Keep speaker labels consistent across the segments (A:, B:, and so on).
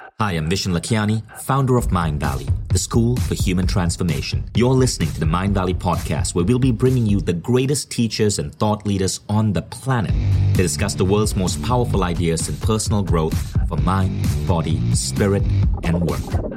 A: Hi, I'm Vishen Lakhiani, founder of Mindvalley, the school for human transformation. You're listening to the Mindvalley podcast, where we'll be bringing you the greatest teachers and thought leaders on the planet to discuss the world's most powerful ideas in personal growth for mind, body, spirit, and work.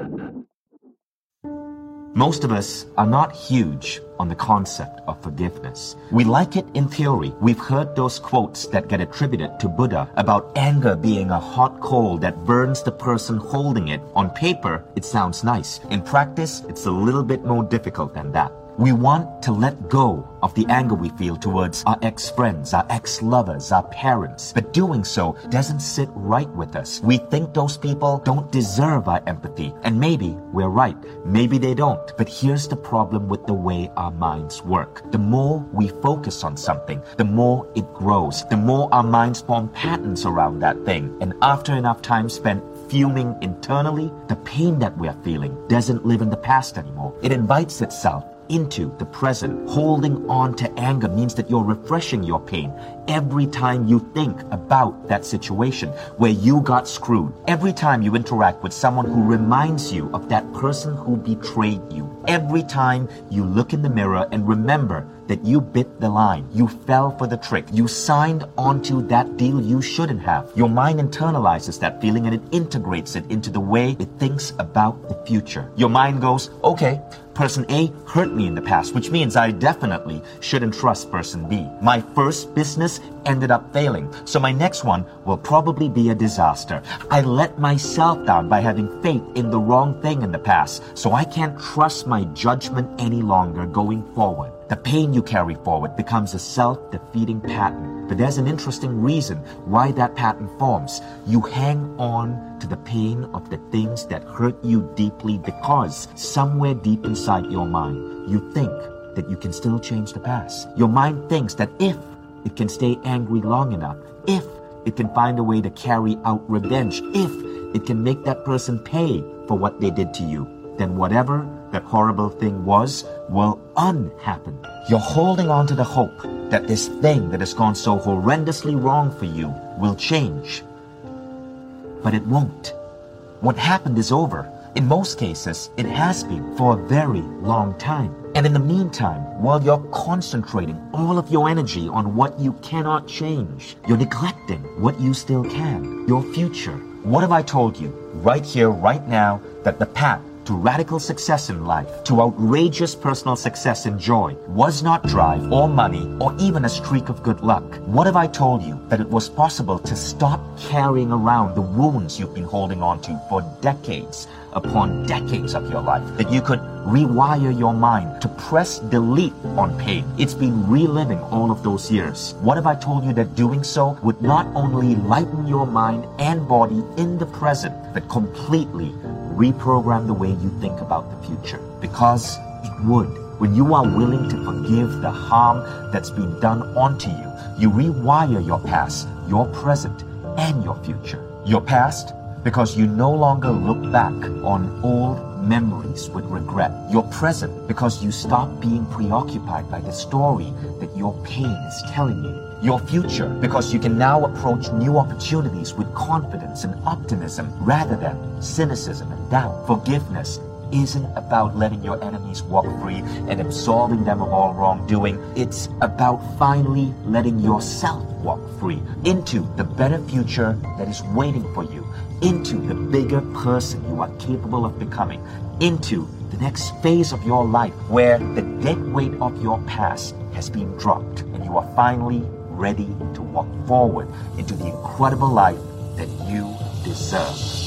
A: Most of us are not huge on the concept of forgiveness. We like it in theory. We've heard those quotes that get attributed to Buddha about anger being a hot coal that burns the person holding it. On paper, it sounds nice. In practice, it's a little bit more difficult than that. We want to let go of the anger we feel towards our ex friends, our ex lovers, our parents. But doing so doesn't sit right with us. We think those people don't deserve our empathy. And maybe we're right. Maybe they don't. But here's the problem with the way our minds work. The more we focus on something, the more it grows. The more our minds form patterns around that thing. And after enough time spent fuming internally, the pain that we're feeling doesn't live in the past anymore. It invites itself into the present. Holding on to anger means that you're refreshing your pain every time you think about that situation where you got screwed. Every time you interact with someone who reminds you of that person who betrayed you. Every time you look in the mirror and remember that you bit the line, you fell for the trick, you signed onto that deal you shouldn't have. Your mind internalizes that feeling and it integrates it into the way it thinks about the future. Your mind goes, okay, person A hurt me in the past, which means I definitely shouldn't trust person B. My first business ended up failing, so my next one will probably be a disaster. I let myself down by having faith in the wrong thing in the past, so I can't trust my judgment any longer going forward. The pain you carry forward becomes a self-defeating pattern. But there's an interesting reason why that pattern forms. You hang on to the pain of the things that hurt you deeply because somewhere deep inside your mind, you think that you can still change the past. Your mind thinks that if it can stay angry long enough, if it can find a way to carry out revenge, if it can make that person pay for what they did to you, then whatever that horrible thing was will unhappen. You're holding on to the hope that this thing that has gone so horrendously wrong for you will change. But it won't. What happened is over. In most cases, it has been for a very long time. And in the meantime, while you're concentrating all of your energy on what you cannot change, you're neglecting what you still can, your future. What have I told you right here, right now, that the path to radical success in life, to outrageous personal success and joy, was not drive or money or even a streak of good luck. What have I told you that it was possible to stop carrying around the wounds you've been holding on to for decades upon decades of your life? That you could rewire your mind to press delete on pain. It's been reliving all of those years. What have I told you that doing so would not only lighten your mind and body in the present, but completely reprogram the way you think about the future because it would. When you are willing to forgive the harm that's been done onto you, you rewire your past, your present, and your future. Your past, because you no longer look back on old memories with regret. Your present, because you stop being preoccupied by the story that your pain is telling you your future because you can now approach new opportunities with confidence and optimism rather than cynicism and doubt. Forgiveness isn't about letting your enemies walk free and absolving them of all wrongdoing. It's about finally letting yourself walk free into the better future that is waiting for you, into the bigger person you are capable of becoming, into the next phase of your life where the dead weight of your past has been dropped and you are finally ready to walk forward into the incredible life that you deserve.